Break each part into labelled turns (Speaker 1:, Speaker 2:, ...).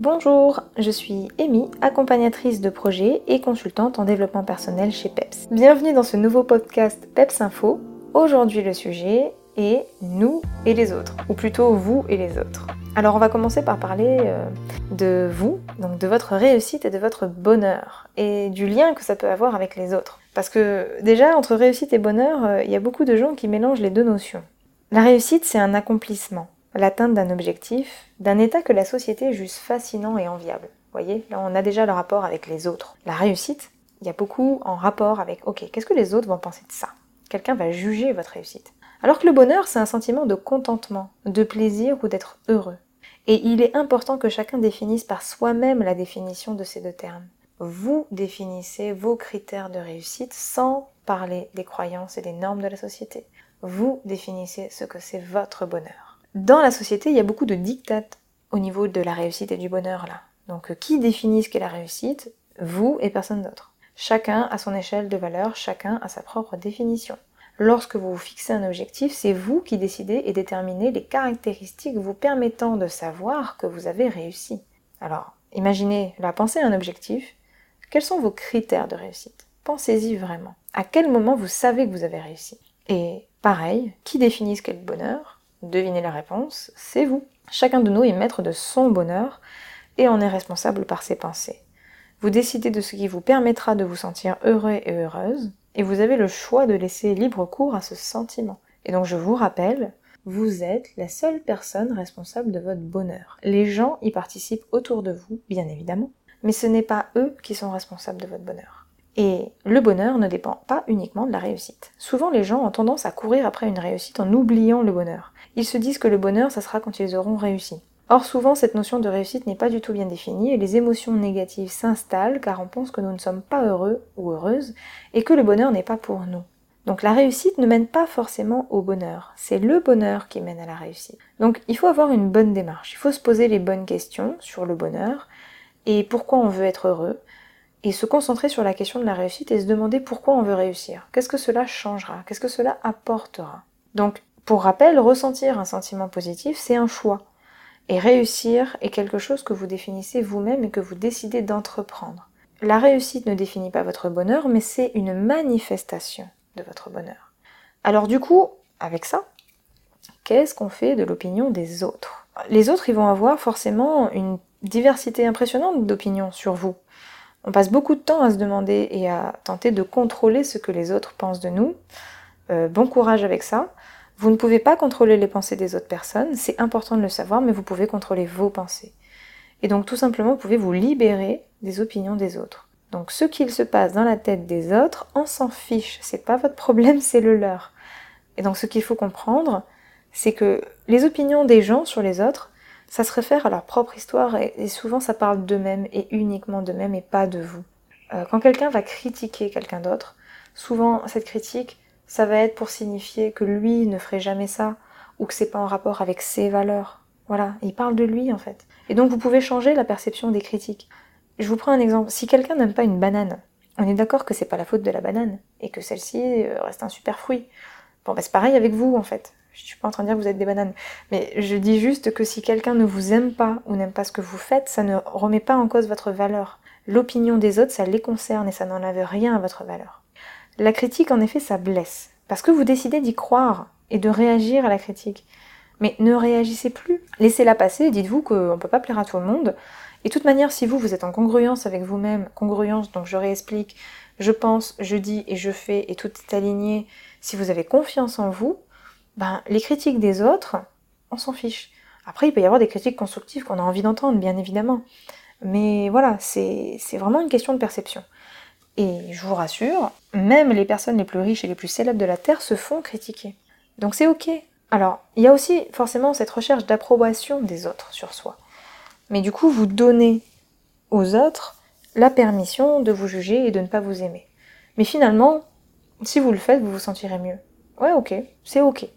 Speaker 1: Bonjour, je suis Amy, accompagnatrice de projet et consultante en développement personnel chez PEPS. Bienvenue dans ce nouveau podcast PEPS Info. Aujourd'hui le sujet est nous et les autres, ou plutôt vous et les autres. Alors on va commencer par parler euh, de vous, donc de votre réussite et de votre bonheur, et du lien que ça peut avoir avec les autres. Parce que déjà, entre réussite et bonheur, euh, il y a beaucoup de gens qui mélangent les deux notions. La réussite, c'est un accomplissement, l'atteinte d'un objectif, d'un état que la société juge fascinant et enviable. Vous voyez, là on a déjà le rapport avec les autres. La réussite, il y a beaucoup en rapport avec, ok, qu'est-ce que les autres vont penser de ça? Quelqu'un va juger votre réussite. Alors que le bonheur, c'est un sentiment de contentement, de plaisir ou d'être heureux. Et il est important que chacun définisse par soi-même la définition de ces deux termes. Vous définissez vos critères de réussite sans parler des croyances et des normes de la société. Vous définissez ce que c'est votre bonheur. Dans la société, il y a beaucoup de dictates au niveau de la réussite et du bonheur là. Donc qui définit ce qu'est la réussite? Vous et personne d'autre. Chacun a son échelle de valeur, chacun a sa propre définition. Lorsque vous vous fixez un objectif, c'est vous qui décidez et déterminez les caractéristiques vous permettant de savoir que vous avez réussi. Alors, imaginez la pensée un objectif. Quels sont vos critères de réussite? Pensez-y vraiment. À quel moment vous savez que vous avez réussi? Et pareil, qui définit ce qu'est le bonheur? Devinez la réponse, c'est vous. Chacun de nous est maître de son bonheur et en est responsable par ses pensées. Vous décidez de ce qui vous permettra de vous sentir heureux et heureuse, et vous avez le choix de laisser libre cours à ce sentiment. Et donc je vous rappelle, vous êtes la seule personne responsable de votre bonheur. Les gens y participent autour de vous, bien évidemment, mais ce n'est pas eux qui sont responsables de votre bonheur. Et le bonheur ne dépend pas uniquement de la réussite. Souvent les gens ont tendance à courir après une réussite en oubliant le bonheur. Ils se disent que le bonheur, ça sera quand ils auront réussi. Or souvent cette notion de réussite n'est pas du tout bien définie et les émotions négatives s'installent car on pense que nous ne sommes pas heureux ou heureuses et que le bonheur n'est pas pour nous. Donc la réussite ne mène pas forcément au bonheur, c'est le bonheur qui mène à la réussite. Donc il faut avoir une bonne démarche, il faut se poser les bonnes questions sur le bonheur et pourquoi on veut être heureux et se concentrer sur la question de la réussite et se demander pourquoi on veut réussir, qu'est-ce que cela changera, qu'est-ce que cela apportera? Donc pour rappel, ressentir un sentiment positif, c'est un choix. Et réussir est quelque chose que vous définissez vous-même et que vous décidez d'entreprendre. La réussite ne définit pas votre bonheur, mais c'est une manifestation de votre bonheur. Alors du coup, avec ça, qu'est-ce qu'on fait de l'opinion des autres? Les autres, ils vont avoir forcément une diversité impressionnante d'opinions sur vous. On passe beaucoup de temps à se demander et à tenter de contrôler ce que les autres pensent de nous. Euh, bon courage avec ça. Vous ne pouvez pas contrôler les pensées des autres personnes, c'est important de le savoir, mais vous pouvez contrôler vos pensées. Et donc tout simplement, vous pouvez vous libérer des opinions des autres. Donc ce qu'il se passe dans la tête des autres, on s'en fiche, c'est pas votre problème, c'est le leur. Et donc ce qu'il faut comprendre, c'est que les opinions des gens sur les autres, ça se réfère à leur propre histoire et, souvent ça parle d'eux-mêmes et uniquement d'eux-mêmes et pas de vous. Euh, quand quelqu'un va critiquer quelqu'un d'autre, souvent cette critique, ça va être pour signifier que lui ne ferait jamais ça, ou que c'est pas en rapport avec ses valeurs. Voilà, il parle de lui en fait. Et donc vous pouvez changer la perception des critiques. Je vous prends un exemple. Si quelqu'un n'aime pas une banane, on est d'accord que c'est pas la faute de la banane, et que celle-ci euh, reste un super fruit. Bon bah c'est pareil avec vous en fait. Je suis pas en train de dire que vous êtes des bananes. Mais je dis juste que si quelqu'un ne vous aime pas ou n'aime pas ce que vous faites, ça ne remet pas en cause votre valeur. L'opinion des autres, ça les concerne et ça n'enlève rien à votre valeur. La critique, en effet, ça blesse. Parce que vous décidez d'y croire et de réagir à la critique. Mais ne réagissez plus. Laissez-la passer, dites-vous qu'on ne peut pas plaire à tout le monde. Et de toute manière, si vous, vous êtes en congruence avec vous-même, congruence, donc je réexplique, je pense, je dis et je fais, et tout est aligné, si vous avez confiance en vous, ben, les critiques des autres, on s'en fiche. Après, il peut y avoir des critiques constructives qu'on a envie d'entendre, bien évidemment. Mais voilà, c'est vraiment une question de perception. Et je vous rassure, même les personnes les plus riches et les plus célèbres de la Terre se font critiquer. Donc c'est ok. Alors, il y a aussi forcément cette recherche d'approbation des autres sur soi. Mais du coup, vous donnez aux autres la permission de vous juger et de ne pas vous aimer. Mais finalement, si vous le faites, vous vous sentirez mieux. Ouais, ok, c'est ok.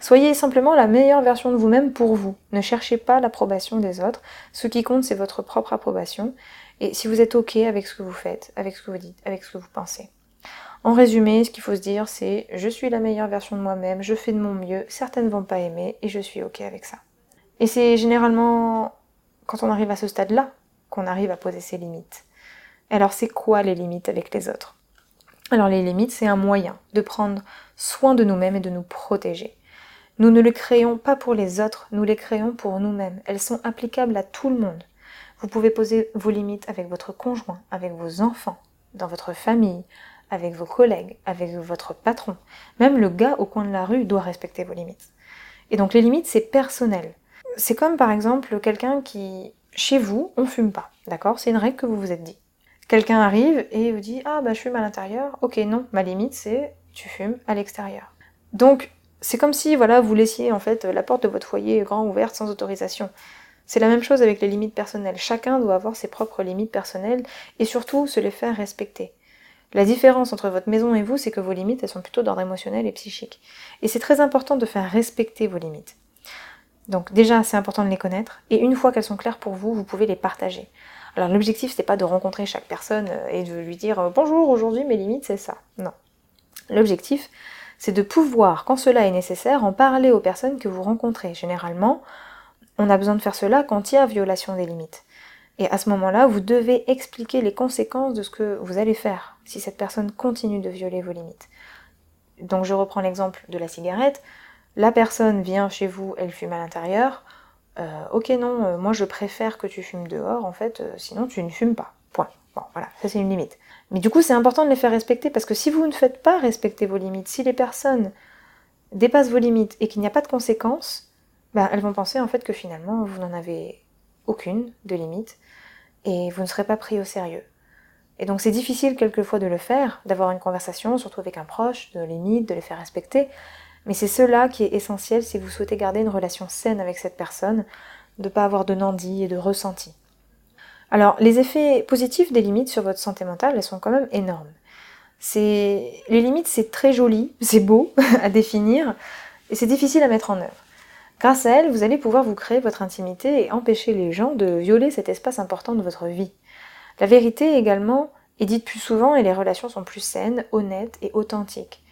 Speaker 1: Soyez simplement la meilleure version de vous-même pour vous. Ne cherchez pas l'approbation des autres. Ce qui compte, c'est votre propre approbation. Et si vous êtes OK avec ce que vous faites, avec ce que vous dites, avec ce que vous pensez. En résumé, ce qu'il faut se dire, c'est je suis la meilleure version de moi-même, je fais de mon mieux, certaines vont pas aimer et je suis OK avec ça. Et c'est généralement quand on arrive à ce stade-là qu'on arrive à poser ses limites. Alors c'est quoi les limites avec les autres? Alors les limites, c'est un moyen de prendre soin de nous-mêmes et de nous protéger. Nous ne les créons pas pour les autres, nous les créons pour nous-mêmes. Elles sont applicables à tout le monde. Vous pouvez poser vos limites avec votre conjoint, avec vos enfants, dans votre famille, avec vos collègues, avec votre patron. Même le gars au coin de la rue doit respecter vos limites. Et donc les limites, c'est personnel. C'est comme par exemple quelqu'un qui, chez vous, on fume pas, d'accord? C'est une règle que vous vous êtes dit. Quelqu'un arrive et vous dit ah bah je fume à l'intérieur. Ok non, ma limite c'est tu fumes à l'extérieur. Donc c'est comme si voilà vous laissiez en fait la porte de votre foyer grand ouverte sans autorisation. C'est la même chose avec les limites personnelles. Chacun doit avoir ses propres limites personnelles et surtout se les faire respecter. La différence entre votre maison et vous, c'est que vos limites, elles sont plutôt d'ordre émotionnel et psychique. Et c'est très important de faire respecter vos limites. Donc déjà, c'est important de les connaître, et une fois qu'elles sont claires pour vous, vous pouvez les partager. Alors l'objectif, c'est pas de rencontrer chaque personne et de lui dire euh, bonjour, aujourd'hui mes limites, c'est ça. Non. L'objectif, c'est de pouvoir, quand cela est nécessaire, en parler aux personnes que vous rencontrez. Généralement, on a besoin de faire cela quand il y a violation des limites. Et à ce moment-là, vous devez expliquer les conséquences de ce que vous allez faire si cette personne continue de violer vos limites. Donc je reprends l'exemple de la cigarette. La personne vient chez vous, elle fume à l'intérieur. Euh, ok non, euh, moi je préfère que tu fumes dehors, en fait, euh, sinon tu ne fumes pas. Point. Voilà, ça c'est une limite. Mais du coup, c'est important de les faire respecter parce que si vous ne faites pas respecter vos limites, si les personnes dépassent vos limites et qu'il n'y a pas de conséquences, bah, elles vont penser en fait que finalement vous n'en avez aucune de limite et vous ne serez pas pris au sérieux. Et donc c'est difficile quelquefois de le faire, d'avoir une conversation, surtout avec un proche, de limites, de les faire respecter, mais c'est cela qui est essentiel si vous souhaitez garder une relation saine avec cette personne, de ne pas avoir de nandis et de ressenti. Alors les effets positifs des limites sur votre santé mentale, elles sont quand même énormes. C'est les limites, c'est très joli, c'est beau à définir et c'est difficile à mettre en œuvre. Grâce à elles, vous allez pouvoir vous créer votre intimité et empêcher les gens de violer cet espace important de votre vie. La vérité également est dite plus souvent et les relations sont plus saines, honnêtes et authentiques.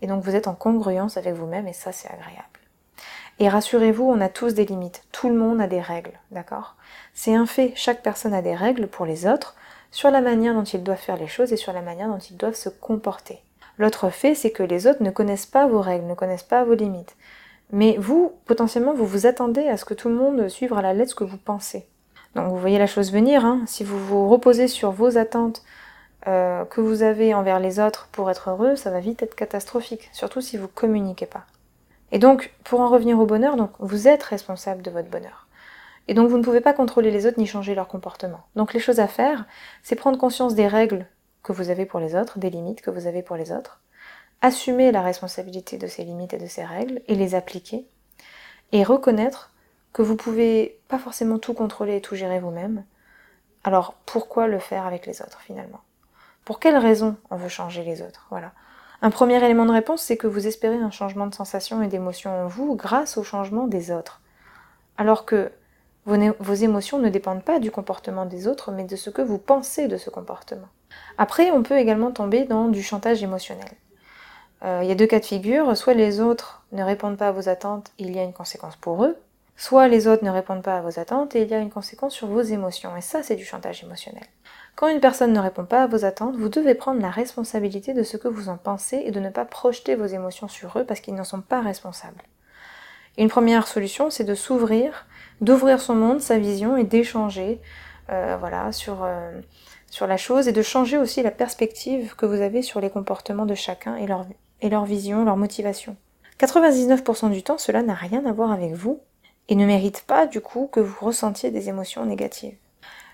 Speaker 1: Et donc vous êtes en congruence avec vous-même et ça c'est agréable. Et rassurez-vous, on a tous des limites. Tout le monde a des règles, d'accord? C'est un fait, chaque personne a des règles pour les autres sur la manière dont ils doivent faire les choses et sur la manière dont ils doivent se comporter. L'autre fait, c'est que les autres ne connaissent pas vos règles, ne connaissent pas vos limites. Mais vous, potentiellement, vous vous attendez à ce que tout le monde suive à la lettre ce que vous pensez. Donc vous voyez la chose venir, hein. si vous vous reposez sur vos attentes euh, que vous avez envers les autres pour être heureux, ça va vite être catastrophique, surtout si vous communiquez pas. Et donc, pour en revenir au bonheur, donc vous êtes responsable de votre bonheur. Et donc vous ne pouvez pas contrôler les autres ni changer leur comportement. Donc les choses à faire, c'est prendre conscience des règles que vous avez pour les autres, des limites que vous avez pour les autres, assumer la responsabilité de ces limites et de ces règles et les appliquer, et reconnaître que vous pouvez pas forcément tout contrôler et tout gérer vous-même. Alors pourquoi le faire avec les autres finalement? Pour quelles raisons on veut changer les autres? Voilà. Un premier élément de réponse, c'est que vous espérez un changement de sensation et d'émotion en vous grâce au changement des autres. Alors que vos, émotions ne dépendent pas du comportement des autres, mais de ce que vous pensez de ce comportement. Après, on peut également tomber dans du chantage émotionnel. Euh, il y a deux cas de figure, soit les autres ne répondent pas à vos attentes il y a une conséquence pour eux, soit les autres ne répondent pas à vos attentes et il y a une conséquence sur vos émotions, et ça c'est du chantage émotionnel. Quand une personne ne répond pas à vos attentes, vous devez prendre la responsabilité de ce que vous en pensez et de ne pas projeter vos émotions sur eux parce qu'ils n'en sont pas responsables. une première solution, c'est de s'ouvrir, d'ouvrir son monde, sa vision et d'échanger euh, voilà, sur, euh, sur la chose et de changer aussi la perspective que vous avez sur les comportements de chacun et leur, et leur vision, leur motivation. 99% du temps, cela n'a rien à voir avec vous et ne mérite pas du coup que vous ressentiez des émotions négatives.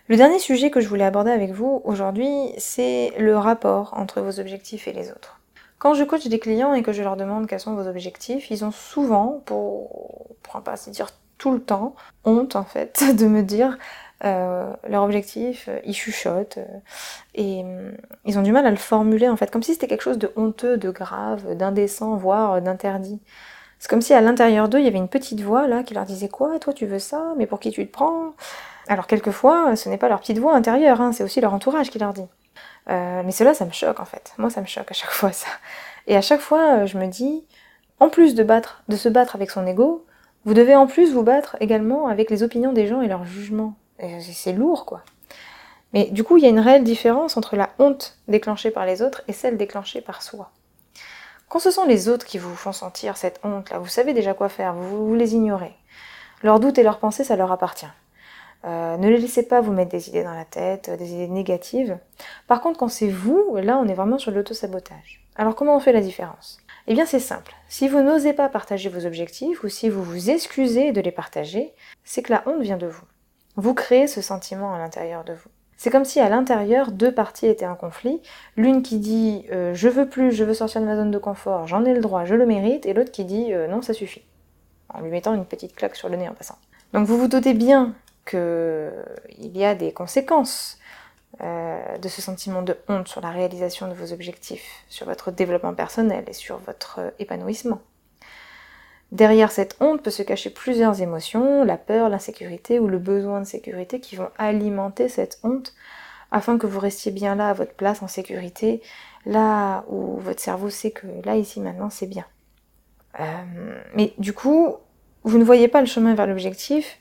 Speaker 1: Le dernier sujet que je voulais aborder avec vous aujourd'hui, c'est le rapport entre vos objectifs et les autres. Quand je coach des clients et que je leur demande quels sont vos objectifs, ils ont souvent, pour, pour pas se dire tout le temps, honte en fait de me dire euh, leur objectif, euh, ils chuchotent euh, et ils ont du mal à le formuler en fait, comme si c'était quelque chose de honteux, de grave, d'indécent, voire d'interdit. C'est comme si à l'intérieur d'eux, il y avait une petite voix là qui leur disait quoi, toi tu veux ça, mais pour qui tu te prends? Alors quelquefois, ce n'est pas leur petite voix intérieure, hein, c'est aussi leur entourage qui leur dit. mais cela, ça me choque en fait. Moi, ça me choque à chaque fois ça. Et à chaque fois, je me dis, en plus de battre, de se battre avec son ego, vous devez en plus vous battre également avec les opinions des gens et leurs jugements. C'est lourd, quoi. Mais du coup, il y a une réelle différence entre la honte déclenchée par les autres et celle déclenchée par soi. Quand ce sont les autres qui vous font sentir cette honte-là, vous savez déjà quoi faire, vous, les ignorez. Leurs doutes et leurs pensées, ça leur appartient. Euh, ne les laissez pas vous mettre des idées dans la tête, des idées négatives. Par contre, quand c'est vous, là, on est vraiment sur l'auto-sabotage. Alors, comment on fait la différence? Eh bien, c'est simple. Si vous n'osez pas partager vos objectifs ou si vous vous excusez de les partager, c'est que la honte vient de vous. Vous créez ce sentiment à l'intérieur de vous. C'est comme si à l'intérieur, deux parties étaient en conflit. L'une qui dit euh, je veux plus, je veux sortir de ma zone de confort, j'en ai le droit, je le mérite, et l'autre qui dit euh, non, ça suffit. En lui mettant une petite claque sur le nez en passant. Donc vous vous doutez bien qu'il y a des conséquences euh, de ce sentiment de honte sur la réalisation de vos objectifs, sur votre développement personnel et sur votre épanouissement. Derrière cette honte peut se cacher plusieurs émotions, la peur, l'insécurité ou le besoin de sécurité qui vont alimenter cette honte afin que vous restiez bien là à votre place en sécurité, là où votre cerveau sait que là, ici, maintenant, c'est bien. Euh, mais du coup, vous ne voyez pas le chemin vers l'objectif,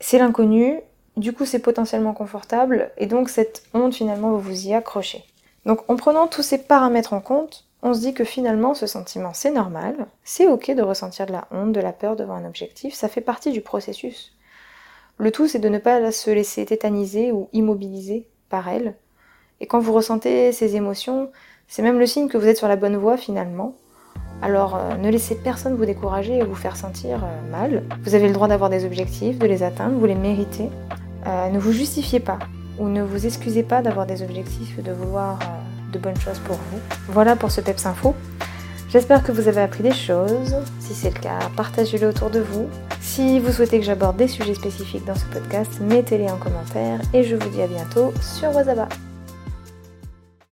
Speaker 1: c'est l'inconnu, du coup c'est potentiellement confortable, et donc cette honte finalement vous vous y accrochez. Donc en prenant tous ces paramètres en compte, on se dit que finalement ce sentiment c'est normal, c'est ok de ressentir de la honte, de la peur devant un objectif, ça fait partie du processus. Le tout c'est de ne pas se laisser tétaniser ou immobiliser par elle. Et quand vous ressentez ces émotions, c'est même le signe que vous êtes sur la bonne voie finalement. Alors euh, ne laissez personne vous décourager et vous faire sentir euh, mal. Vous avez le droit d'avoir des objectifs, de les atteindre, vous les méritez. Euh, ne vous justifiez pas ou ne vous excusez pas d'avoir des objectifs, de vouloir bonnes choses pour vous. Voilà pour ce Peps Info. J'espère que vous avez appris des choses. Si c'est le cas, partagez-le autour de vous. Si vous souhaitez que j'aborde des sujets spécifiques dans ce podcast, mettez-les en commentaire et je vous dis à bientôt sur Wazaba.